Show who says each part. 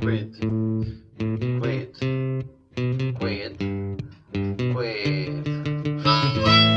Speaker 1: quit, quit, quit, quit.